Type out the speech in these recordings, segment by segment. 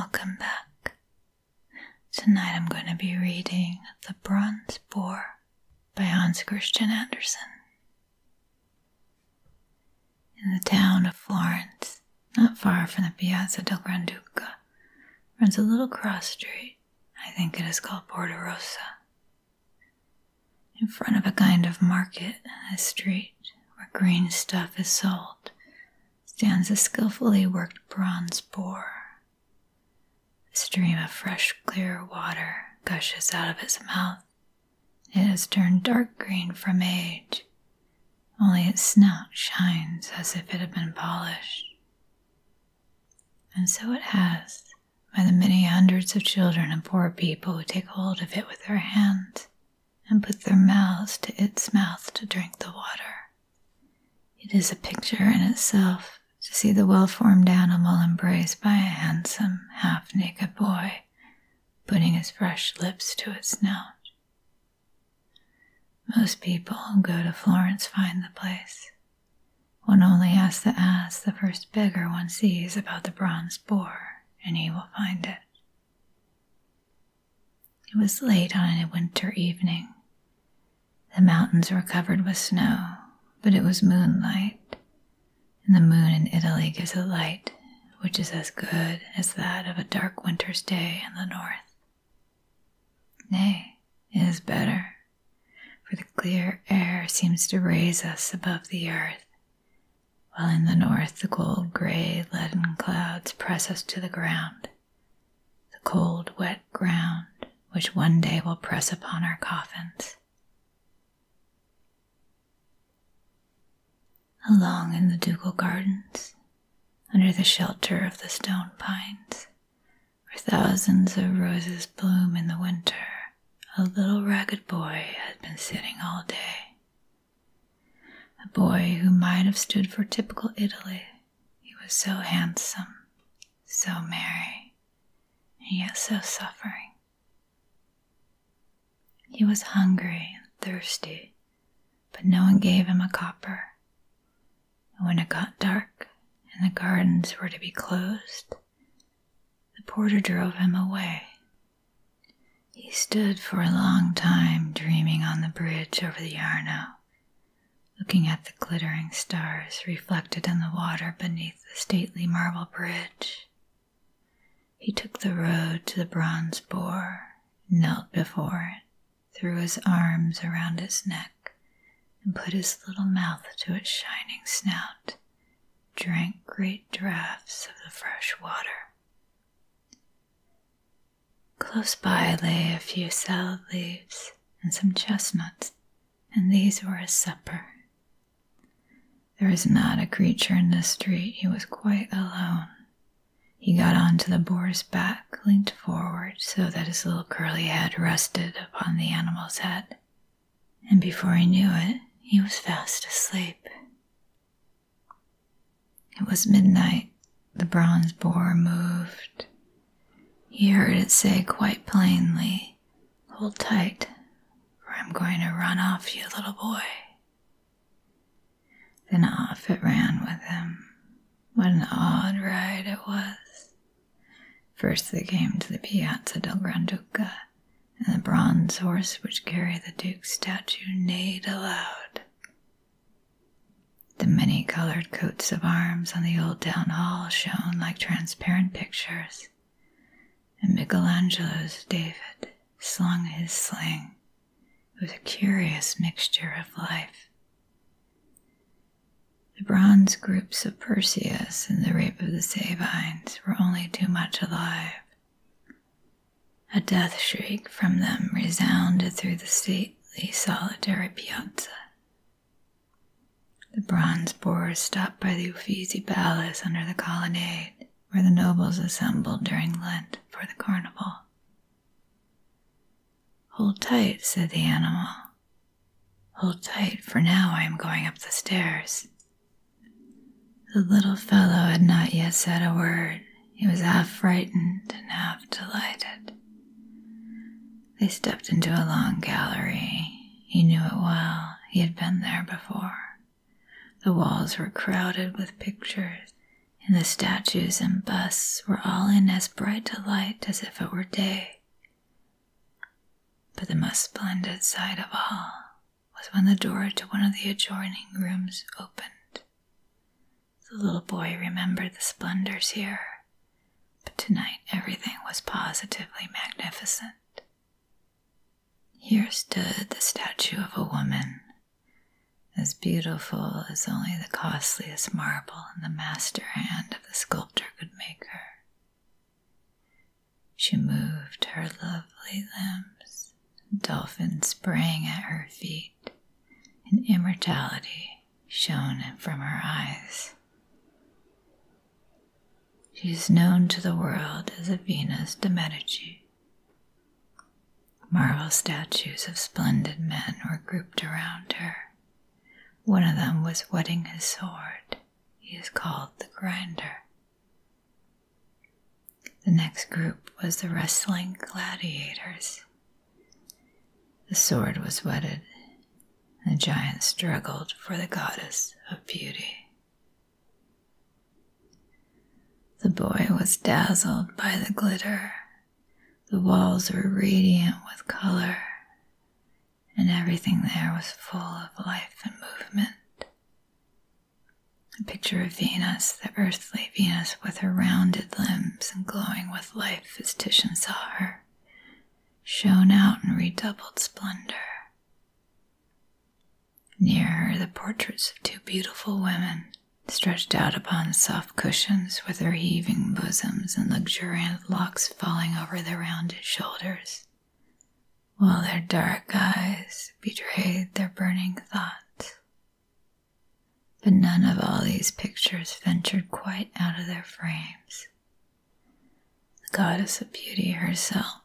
Welcome back. Tonight I'm going to be reading The Bronze Boar by Hans Christian Andersen. In the town of Florence, not far from the Piazza del Granduca, runs a little cross street. I think it is called Porta Rossa. In front of a kind of market in a street where green stuff is sold stands a skillfully worked bronze boar. Stream of fresh, clear water gushes out of its mouth. It has turned dark green from age, only its snout shines as if it had been polished. And so it has by the many hundreds of children and poor people who take hold of it with their hands and put their mouths to its mouth to drink the water. It is a picture in itself to see the well formed animal embraced by a handsome, half naked boy, putting his fresh lips to its snout. Most people who go to Florence find the place. One only has to ask the first beggar one sees about the bronze boar, and he will find it. It was late on a winter evening. The mountains were covered with snow, but it was moonlight, and the moon in Italy gives a light which is as good as that of a dark winter's day in the north. Nay, it is better, for the clear air seems to raise us above the earth, while in the north the cold gray leaden clouds press us to the ground, the cold wet ground which one day will press upon our coffins. Along in the ducal gardens, under the shelter of the stone pines, where thousands of roses bloom in the winter, a little ragged boy had been sitting all day. A boy who might have stood for typical Italy. He was so handsome, so merry, and yet so suffering. He was hungry and thirsty, but no one gave him a copper when it got dark and the gardens were to be closed, the porter drove him away. He stood for a long time dreaming on the bridge over the Arno, looking at the glittering stars reflected in the water beneath the stately marble bridge. He took the road to the bronze boar, knelt before it, threw his arms around its neck, and put his little mouth to its shining snout, drank great draughts of the fresh water. Close by lay a few salad leaves and some chestnuts, and these were his supper. There was not a creature in the street, he was quite alone. He got onto the boar's back, leaned forward so that his little curly head rested upon the animal's head, and before he knew it, he was fast asleep. It was midnight. The bronze boar moved. He heard it say quite plainly, Hold tight, for I'm going to run off you, little boy. Then off it ran with him. What an odd ride it was. First they came to the Piazza del Granduca, and the bronze horse which carried the Duke's statue neighed aloud. The many colored coats of arms on the old town hall shone like transparent pictures, and Michelangelo's David slung his sling. It was a curious mixture of life. The bronze groups of Perseus and the Rape of the Sabines were only too much alive. A death shriek from them resounded through the stately, solitary piazza. The bronze boar stopped by the Uffizi Palace under the colonnade, where the nobles assembled during Lent for the carnival. Hold tight, said the animal. Hold tight, for now I am going up the stairs. The little fellow had not yet said a word. He was half frightened and half delighted. They stepped into a long gallery. He knew it well, he had been there before. The walls were crowded with pictures, and the statues and busts were all in as bright a light as if it were day. But the most splendid sight of all was when the door to one of the adjoining rooms opened. The little boy remembered the splendors here, but tonight everything was positively magnificent. Here stood the statue of a woman, as beautiful as only the costliest marble in the master hand of the sculptor could make her. She moved her lovely limbs, dolphins sprang at her feet, and immortality shone from her eyes. She is known to the world as a Venus de Medici. Marble statues of splendid men were grouped around her. One of them was whetting his sword. He is called the Grinder. The next group was the wrestling gladiators. The sword was whetted. The giant struggled for the goddess of beauty. The boy was dazzled by the glitter. The walls were radiant with color, and everything there was full of life and movement. A picture of Venus, the earthly Venus with her rounded limbs and glowing with life as Titian saw her, shone out in redoubled splendor. Near her, the portraits of two beautiful women stretched out upon soft cushions with their heaving bosoms and luxuriant locks falling over their rounded shoulders, while their dark eyes betrayed their burning thoughts. But none of all these pictures ventured quite out of their frames. The goddess of beauty herself,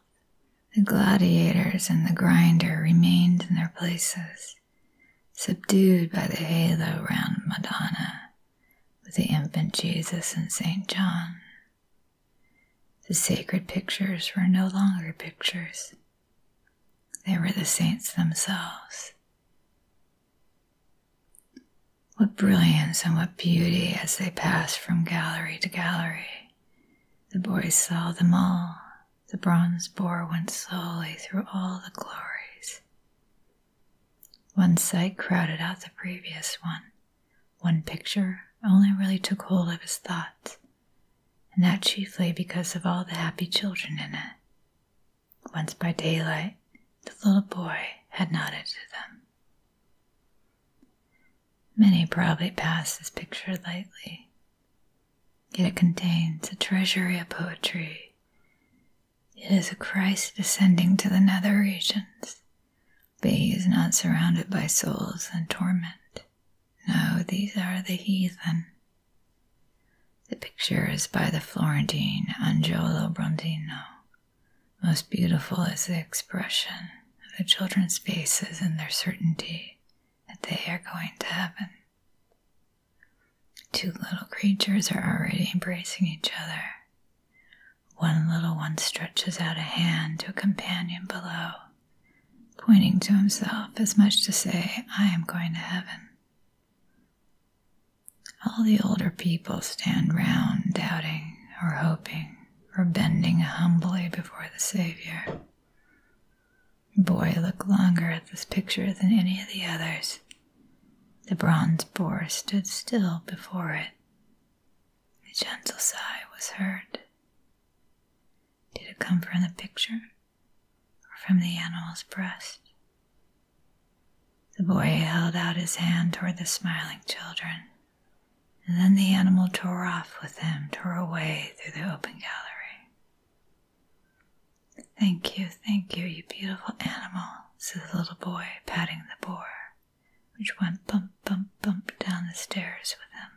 the gladiators, and the grinder remained in their places, subdued by the halo round Madonna the infant Jesus and St. John. The sacred pictures were no longer pictures, they were the saints themselves. What brilliance and what beauty as they passed from gallery to gallery. The boy saw them all. The bronze boar went slowly through all the glories. One sight crowded out the previous one. One picture only really took hold of his thoughts, and that chiefly because of all the happy children in it. Once by daylight, the little boy had nodded to them. Many probably pass this picture lightly, yet it contains a treasury of poetry. It is a Christ descending to the nether regions, but he is not surrounded by souls in torment. No, these are the heathen. The picture is by the Florentine Angiolo Bronzino. Most beautiful is the expression of the children's faces and their certainty that they are going to heaven. Two little creatures are already embracing each other. One little one stretches out a hand to a companion below, pointing to himself as much to say, I am going to heaven. All the older people stand round, doubting or hoping or bending humbly before the Savior. Boy looked longer at this picture than any of the others. The bronze boar stood still before it. A gentle sigh was heard. Did it come from the picture or from the animal's breast? The boy held out his hand toward the smiling children and then the animal tore off with him, tore away through the open gallery. Thank you, thank you, you beautiful animal, said the little boy, patting the boar, which went bump, bump, bump down the stairs with him.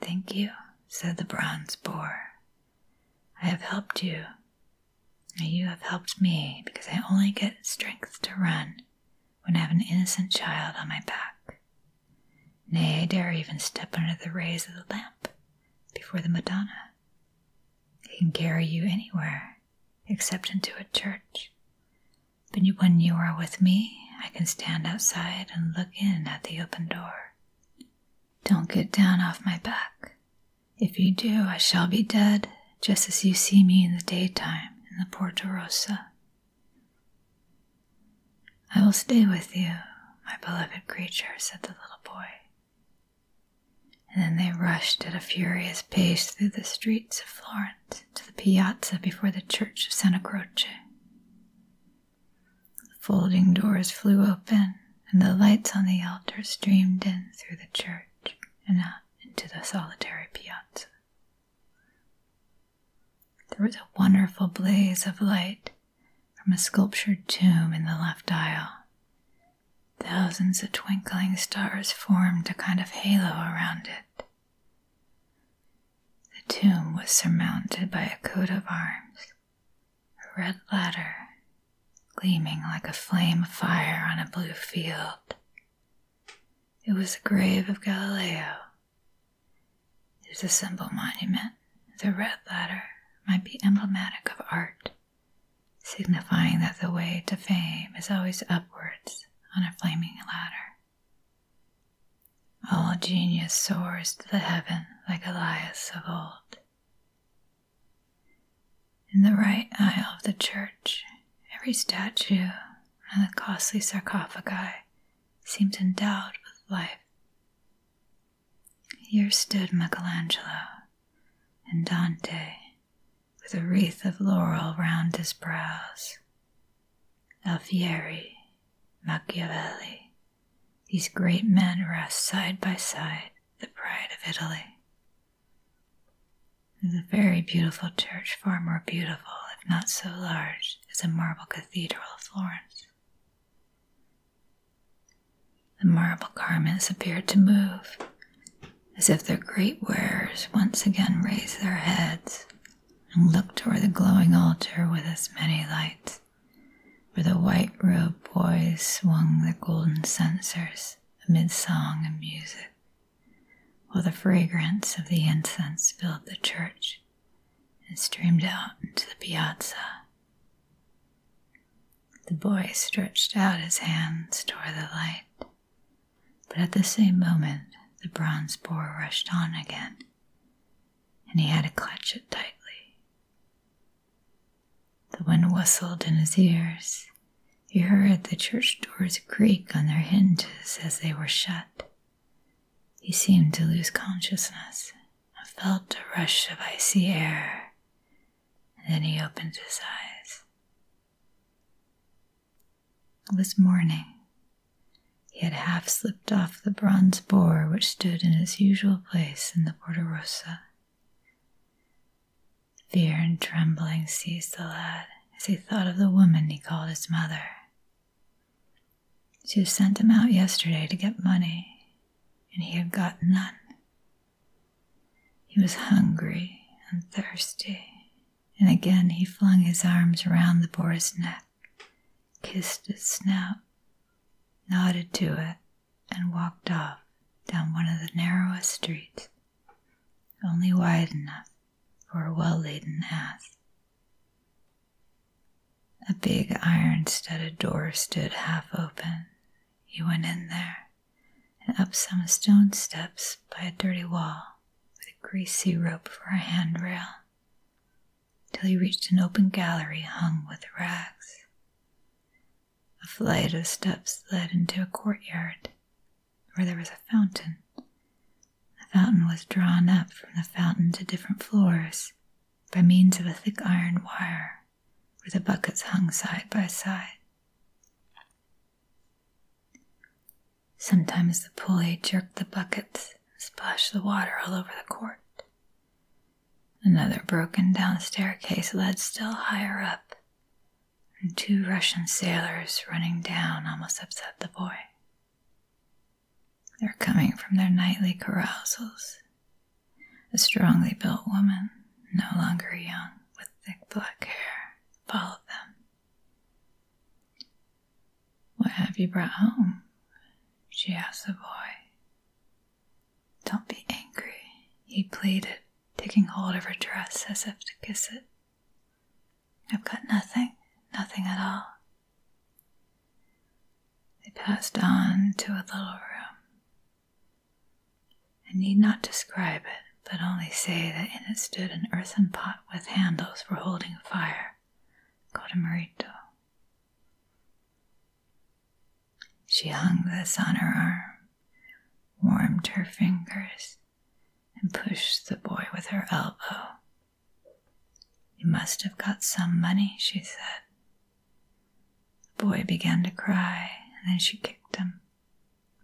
Thank you, said the bronze boar. I have helped you, and you have helped me because I only get strength to run when I have an innocent child on my back. Nay, I dare even step under the rays of the lamp before the Madonna. It can carry you anywhere except into a church. But when you are with me, I can stand outside and look in at the open door. Don't get down off my back. If you do, I shall be dead, just as you see me in the daytime in the Porta Rossa. I will stay with you, my beloved creature, said the little. And then they rushed at a furious pace through the streets of Florence to the piazza before the church of Santa Croce. The folding doors flew open, and the lights on the altar streamed in through the church and out into the solitary piazza. There was a wonderful blaze of light from a sculptured tomb in the left aisle. Thousands of twinkling stars formed a kind of halo around it. The tomb was surmounted by a coat of arms, a red ladder gleaming like a flame of fire on a blue field. It was the grave of Galileo. It is a simple monument. The red ladder might be emblematic of art, signifying that the way to fame is always upwards on a flaming ladder. All genius soars to the heaven like Elias of old. In the right aisle of the church, every statue and the costly sarcophagi seemed endowed with life. Here stood Michelangelo and Dante with a wreath of laurel round his brows. Alfieri, Machiavelli, these great men rest side by side, the pride of Italy. It is a very beautiful church, far more beautiful, if not so large, as a marble cathedral of Florence. The marble garments appeared to move, as if their great wearers once again raised their heads and looked toward the glowing altar with its many lights, where the white robed boys swung their golden censers amid song and music, while the fragrance of the incense filled the church and streamed out into the piazza. The boy stretched out his hands toward the light, but at the same moment the bronze boar rushed on again, and he had to clutch it tightly. The wind whistled in his ears. He heard the church doors creak on their hinges as they were shut. He seemed to lose consciousness and felt a rush of icy air, and then he opened his eyes. It was morning. He had half slipped off the bronze boar which stood in its usual place in the Porta Rossa. Fear and trembling seized the lad as he thought of the woman he called his mother. She had sent him out yesterday to get money, and he had got none. He was hungry and thirsty, and again he flung his arms around the boar's neck, kissed its snout, nodded to it, and walked off down one of the narrowest streets, only wide enough for a well laden ass. A big iron studded door stood half open. He went in there and up some stone steps by a dirty wall with a greasy rope for a handrail till he reached an open gallery hung with rags. A flight of steps led into a courtyard where there was a fountain fountain was drawn up from the fountain to different floors by means of a thick iron wire where the buckets hung side by side. Sometimes the pulley jerked the buckets and splashed the water all over the court. Another broken down staircase led still higher up, and two Russian sailors running down almost upset the boy. They're coming from their nightly carousals. A strongly built woman, no longer young, with thick black hair, followed them. What have you brought home? she asked the boy. Don't be angry, he pleaded, taking hold of her dress as if to kiss it. I've got nothing, nothing at all. They passed on to a little room. I need not describe it, but only say that in it stood an earthen pot with handles for holding fire, called a marito. She hung this on her arm, warmed her fingers, and pushed the boy with her elbow. You must have got some money, she said. The boy began to cry, and then she kicked him,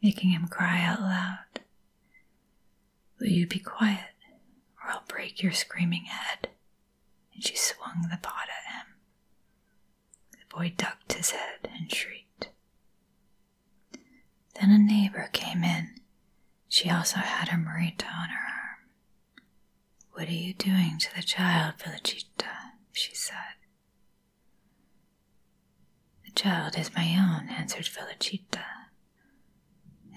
making him cry out loud. Will you be quiet, or I'll break your screaming head? And she swung the pot at him. The boy ducked his head and shrieked. Then a neighbor came in. She also had her marito on her arm. What are you doing to the child, Felicita? she said. The child is my own, answered Felicita,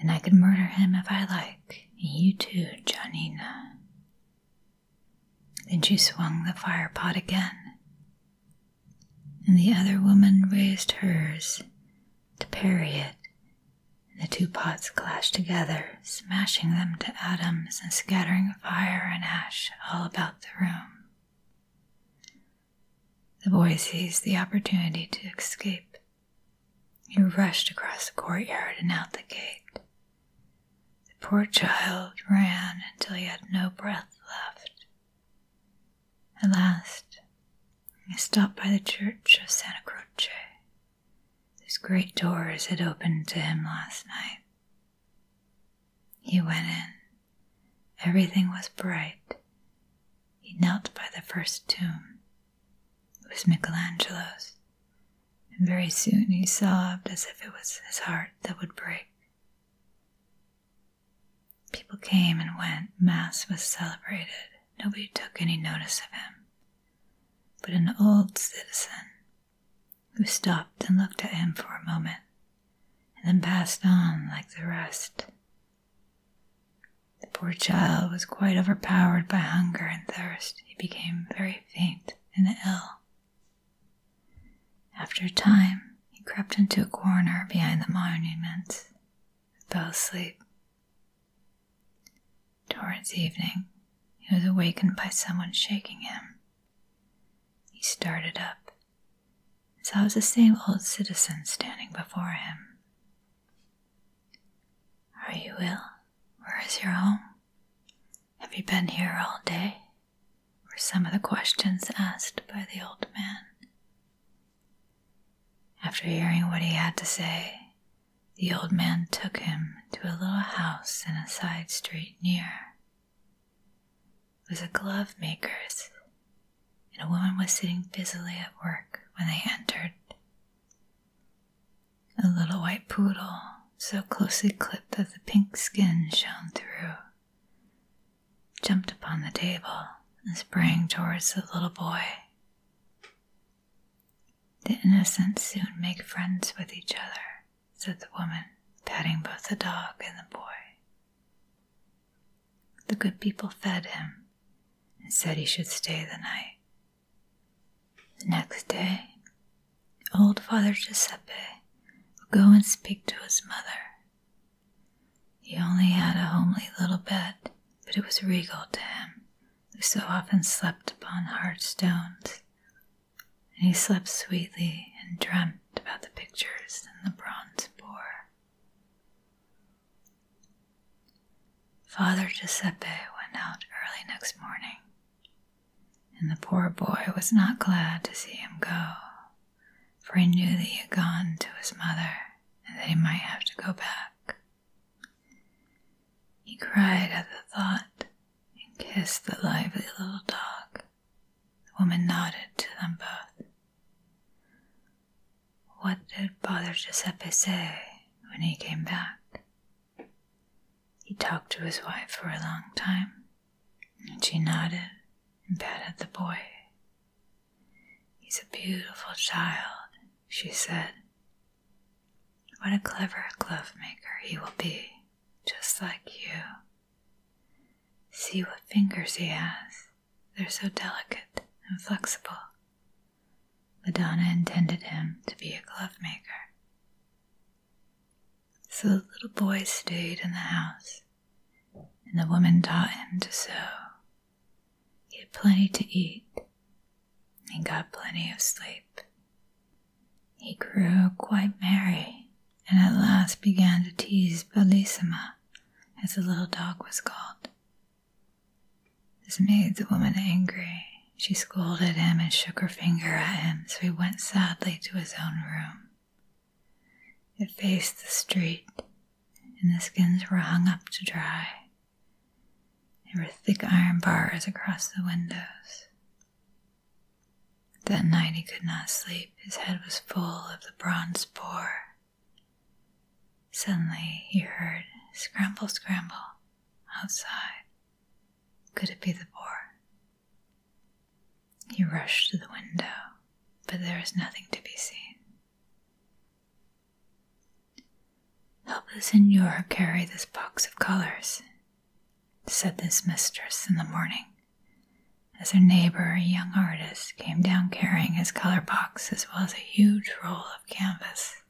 and I could murder him if I like. You too, Giannina. Then she swung the fire pot again, and the other woman raised hers to parry it and the two pots clashed together, smashing them to atoms and scattering fire and ash all about the room. The boy seized the opportunity to escape. He rushed across the courtyard and out the gate. Poor child ran until he had no breath left. At last, he stopped by the church of Santa Croce whose great doors had opened to him last night. He went in. Everything was bright. He knelt by the first tomb. It was Michelangelo's, and very soon he sobbed as if it was his heart that would break. People came and went, Mass was celebrated. Nobody took any notice of him. But an old citizen who stopped and looked at him for a moment and then passed on like the rest. The poor child was quite overpowered by hunger and thirst. He became very faint and ill. After a time, he crept into a corner behind the monument, fell asleep. Towards evening, he was awakened by someone shaking him. He started up and saw it was the same old citizen standing before him. Are you ill? Where is your home? Have you been here all day? were some of the questions asked by the old man. After hearing what he had to say, the old man took him to a little house in a side street near. It was a glove maker's, and a woman was sitting busily at work when they entered. A little white poodle, so closely clipped that the pink skin shone through, jumped upon the table and sprang towards the little boy. The innocents soon make friends with each other, said the woman, patting both the dog and the boy. The good people fed him and said he should stay the night. The next day, old Father Giuseppe would go and speak to his mother. He only had a homely little bed, but it was regal to him, who so often slept upon hard stones. And he slept sweetly and dreamt about the pictures and the bronze boar. Father Giuseppe went out early next morning and the poor boy was not glad to see him go, for he knew that he had gone to his mother and that he might have to go back. He cried at the thought and kissed the lively little dog. The woman nodded to them both. What did Father Giuseppe say when he came back? He talked to his wife for a long time, and she nodded and patted the boy. He's a beautiful child, she said. What a clever glove maker he will be, just like you. See what fingers he has. They're so delicate and flexible. Madonna intended him to be a glove maker. So the little boy stayed in the house and the woman taught him to sew. He had plenty to eat, and got plenty of sleep. He grew quite merry, and at last began to tease Bellissima, as the little dog was called. This made the woman angry. She scolded him and shook her finger at him, so he went sadly to his own room. It faced the street, and the skins were hung up to dry. There were thick iron bars across the windows. That night he could not sleep. His head was full of the bronze boar. Suddenly he heard scramble, scramble outside. Could it be the boar? He rushed to the window, but there was nothing to be seen. Help the senor carry this box of colors, said this mistress in the morning, as her neighbor, a young artist, came down carrying his color box as well as a huge roll of canvas.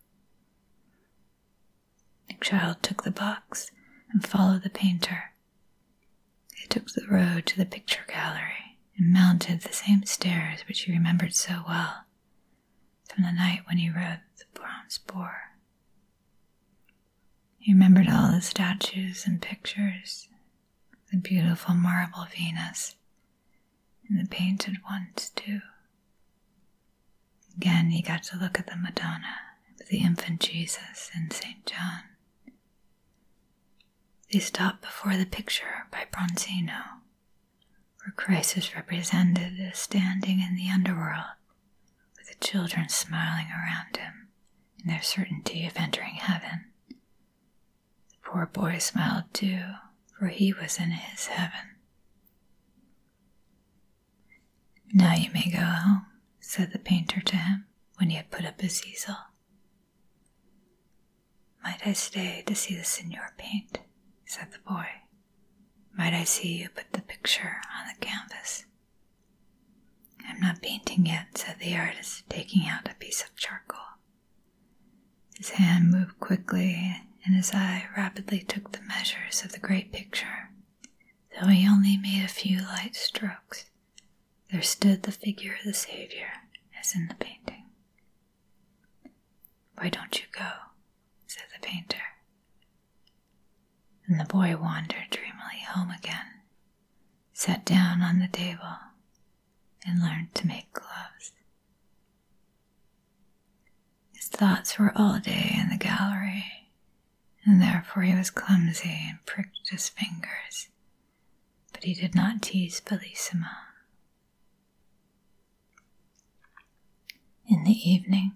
The child took the box and followed the painter. They took the road to the picture gallery and mounted the same stairs which he remembered so well from the night when he rode the bronze boar. He remembered all the statues and pictures, the beautiful marble Venus, and the painted ones too. Again, he got to look at the Madonna with the infant Jesus and St. John. They stopped before the picture by Bronzino, where Christ is represented as standing in the underworld, with the children smiling around him in their certainty of entering heaven. Poor boy smiled too, for he was in his heaven. Now you may go home, said the painter to him when he had put up his easel. Might I stay to see the senor paint? said the boy. Might I see you put the picture on the canvas? I'm not painting yet, said the artist, taking out a piece of charcoal. His hand moved quickly, and his eye rapidly took the measures of the great picture. Though he only made a few light strokes, there stood the figure of the Savior, as in the painting. Why don't you go? said the painter. And the boy wandered dreamily home again, sat down on the table, and learned to make gloves. His thoughts were all day in the gallery, and therefore he was clumsy and pricked his fingers, but he did not tease Bellissima. In the evening,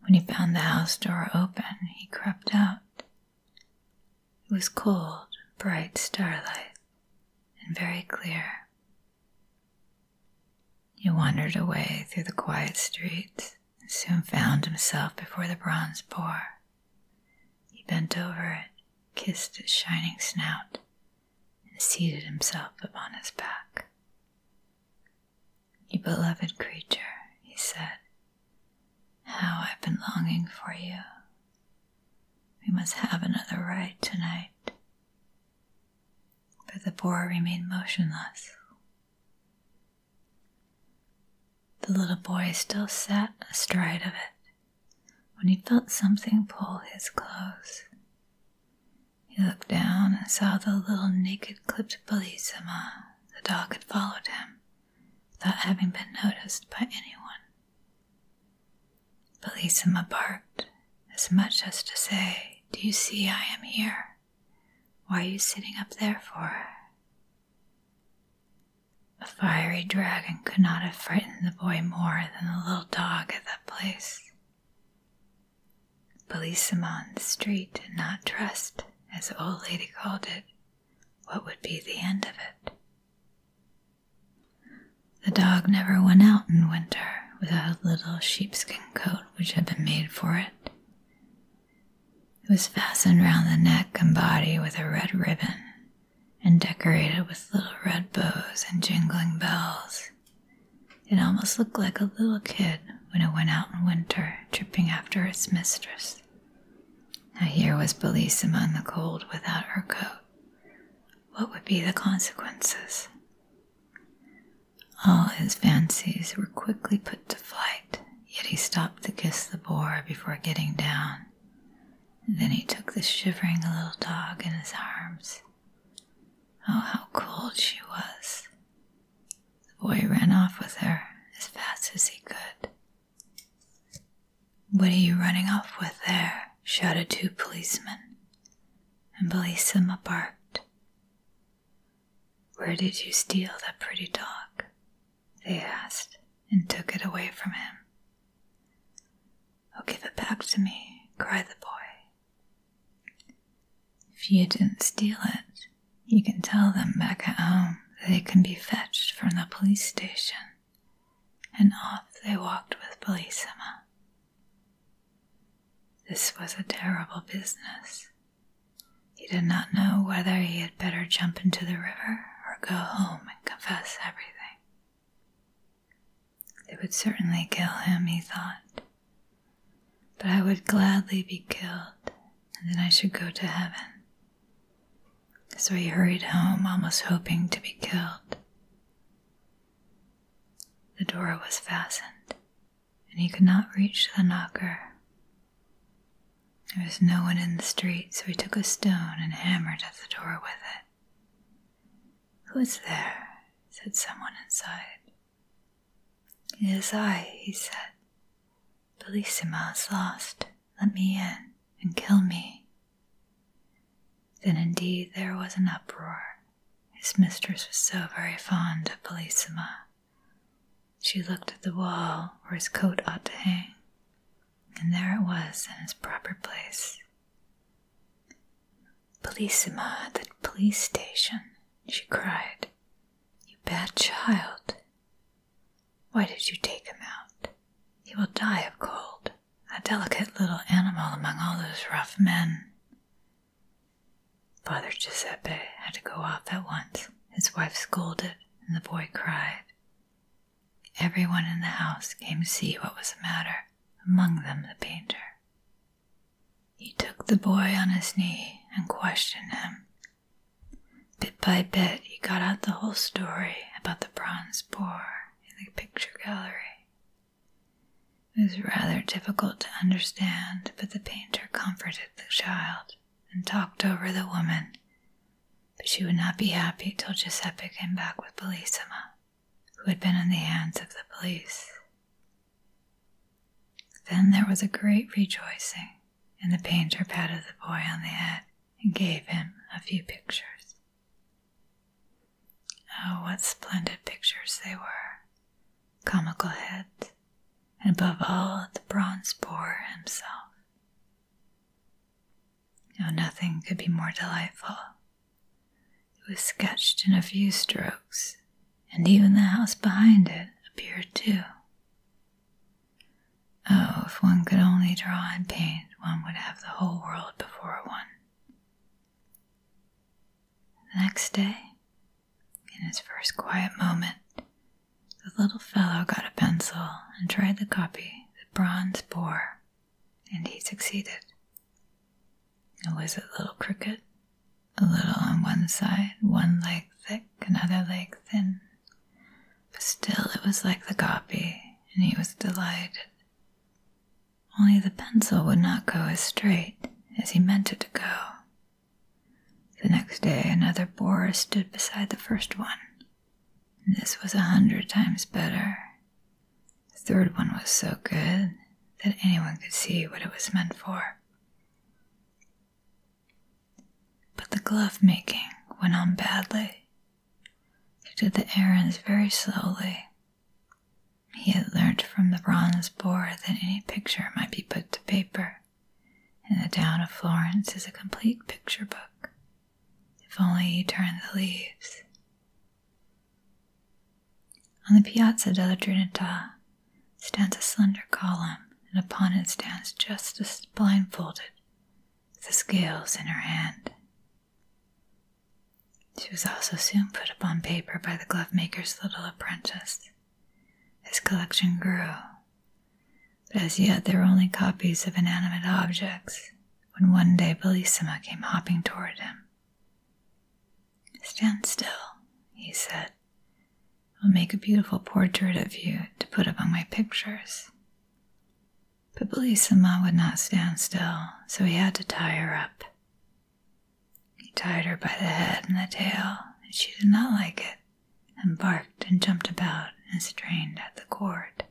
when he found the house door open, he crept out. It was cold, bright starlight, and very clear. He wandered away through the quiet streets and soon found himself before the bronze boar. Bent over it, kissed its shining snout, and seated himself upon its back. You beloved creature, he said, how I've been longing for you. We must have another ride tonight. But the boar remained motionless. The little boy still sat astride of it when he felt something pull his clothes. He looked down and saw the little naked clipped Bellissima. The dog had followed him without having been noticed by anyone. Bellissima barked, as much as to say, Do you see I am here? Why are you sitting up there for? A fiery dragon could not have frightened the boy more than the little dog at that place. The street did not trust, as the old lady called it, what would be the end of it. The dog never went out in winter without a little sheepskin coat which had been made for it. It was fastened round the neck and body with a red ribbon and decorated with little red bows and jingling bells. It almost looked like a little kid when it went out in winter, tripping after its mistress. Now here was Bellissima in the cold without her coat. what would be the consequences? All his fancies were quickly put to flight, yet he stopped to kiss the boar before getting down. then he took the shivering little dog in his arms. Oh, how cold she was. The boy ran off with her as fast as he could. What are you running off with there? shouted two policemen, and Bellissima barked. Where did you steal that pretty dog? They asked, and took it away from him. Oh, give it back to me, cried the boy. If you didn't steal it, you can tell them back at home that it can be fetched from the police station. And off they walked with Bellissima. This was a terrible business. He did not know whether he had better jump into the river or go home and confess everything. They would certainly kill him, he thought. But I would gladly be killed, and then I should go to heaven. So he hurried home, almost hoping to be killed. The door was fastened, and he could not reach the knocker. There was no one in the street, so he took a stone and hammered at the door with it. Who is there? said someone inside. It is I, he said. Bellissima is lost. Let me in and kill me. Then indeed there was an uproar. His mistress was so very fond of Bellissima. She looked at the wall where his coat ought to hang, and there it was in its proper place. Bellissima at the police station, she cried. You bad child. Why did you take him out? He will die of cold, a delicate little animal among all those rough men. Father Giuseppe had to go off at once. His wife scolded, and the boy cried. Everyone in the house came to see what was the matter, among them the painter. He took the boy on his knee and questioned him. Bit by bit, he got out the whole story about the bronze boar in the picture gallery. It was rather difficult to understand, but the painter comforted the child and talked over the woman. But she would not be happy till Giuseppe came back with Bellissima, who had been in the hands of the police. Then there was a great rejoicing, and the painter patted the boy on the head and gave him a few pictures. Oh, what splendid pictures they were! Comical heads, and above all, the bronze boar himself. No, nothing could be more delightful. It was sketched in a few strokes, and even the house behind it appeared too. Oh, if one could only draw and paint, one would have the whole world before one. The next day, in his first quiet moment, the little fellow got a pencil and tried to copy the bronze boar, and he succeeded. It was a little crooked, a little on one side, one leg thick, another leg thin. But still, it was like the copy, and he was delighted. Only the pencil would not go as straight as he meant it to go. The next day, another boar stood beside the first one. And This was a hundred times better. The third one was so good that anyone could see what it was meant for. But the glove making went on badly. He did the errands very slowly. He had learnt from the bronze boar that any picture might be put to paper, and the town of Florence is a complete picture book, if only you turn the leaves. On the Piazza della Trinità stands a slender column, and upon it stands Justice blindfolded, with the scales in her hand. She was also soon put upon paper by the glovemaker's little apprentice. His collection grew, but as yet there were only copies of inanimate objects when one day Bellissima came hopping toward him. Stand still, he said. I'll make a beautiful portrait of you to put among my pictures. But Bellissima would not stand still, so he had to tie her up. He tied her by the head and the tail, and she did not like it, and barked and jumped about and strained at the cord.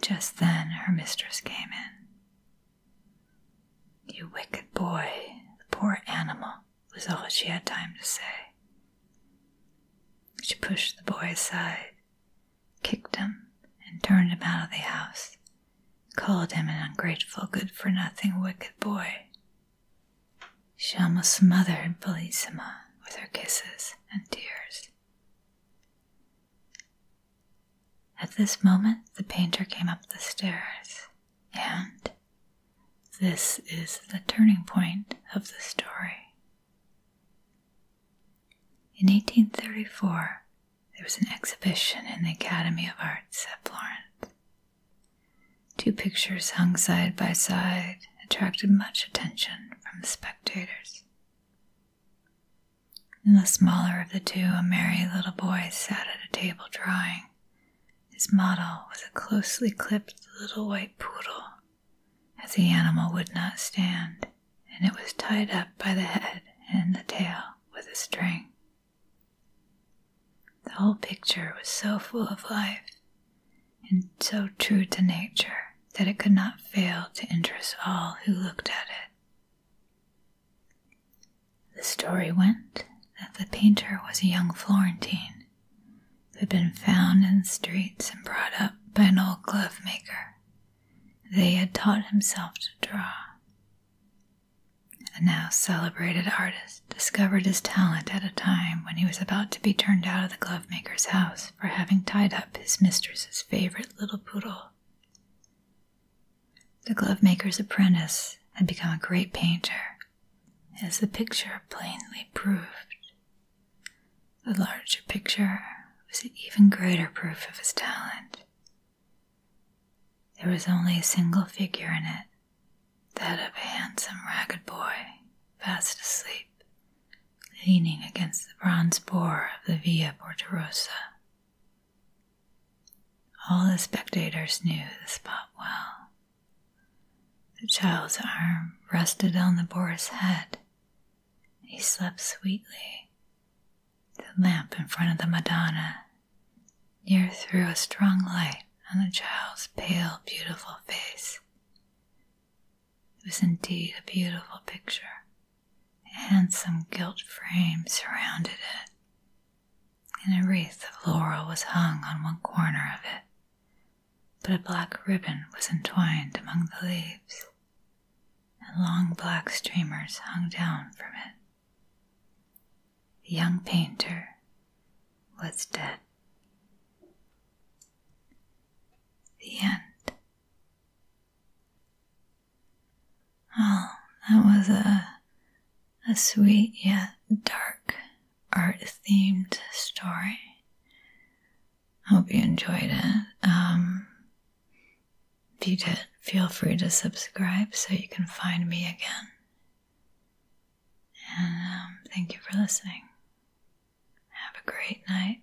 Just then her mistress came in. You wicked boy, the poor animal, was all she had time to say. She pushed the boy aside, kicked him, and turned him out of the house, called him an ungrateful, good for nothing, wicked boy. She almost smothered Bellissima with her kisses and tears. At this moment, the painter came up the stairs, and this is the turning point of the story. In 1834, there was an exhibition in the Academy of Arts at Florence. Two pictures hung side by side attracted much attention from the spectators. In the smaller of the two, a merry little boy sat at a table drawing. His model was a closely clipped little white poodle, as the animal would not stand, and it was tied up by the head and the tail with a string. The whole picture was so full of life and so true to nature that it could not fail to interest all who looked at it. The story went that the painter was a young Florentine had been found in the streets and brought up by an old glove maker. They had taught himself to draw. A now celebrated artist discovered his talent at a time when he was about to be turned out of the glove maker's house for having tied up his mistress's favorite little poodle. The glove maker's apprentice had become a great painter, as the picture plainly proved. The larger picture was an even greater proof of his talent. There was only a single figure in it, that of a handsome, ragged boy, fast asleep, leaning against the bronze boar of the Via Portarossa. All the spectators knew the spot well. The child's arm rested on the boar's head, he slept sweetly. The lamp in front of the Madonna near threw a strong light on the child's pale, beautiful face. It was indeed a beautiful picture. A handsome gilt frame surrounded it, and a wreath of laurel was hung on one corner of it, but a black ribbon was entwined among the leaves, and long black streamers hung down from it. The young painter was dead. The end. Oh, that was a, a sweet yet dark art themed story. Hope you enjoyed it. Um, if you did, feel free to subscribe so you can find me again. And um, thank you for listening. Have a great night.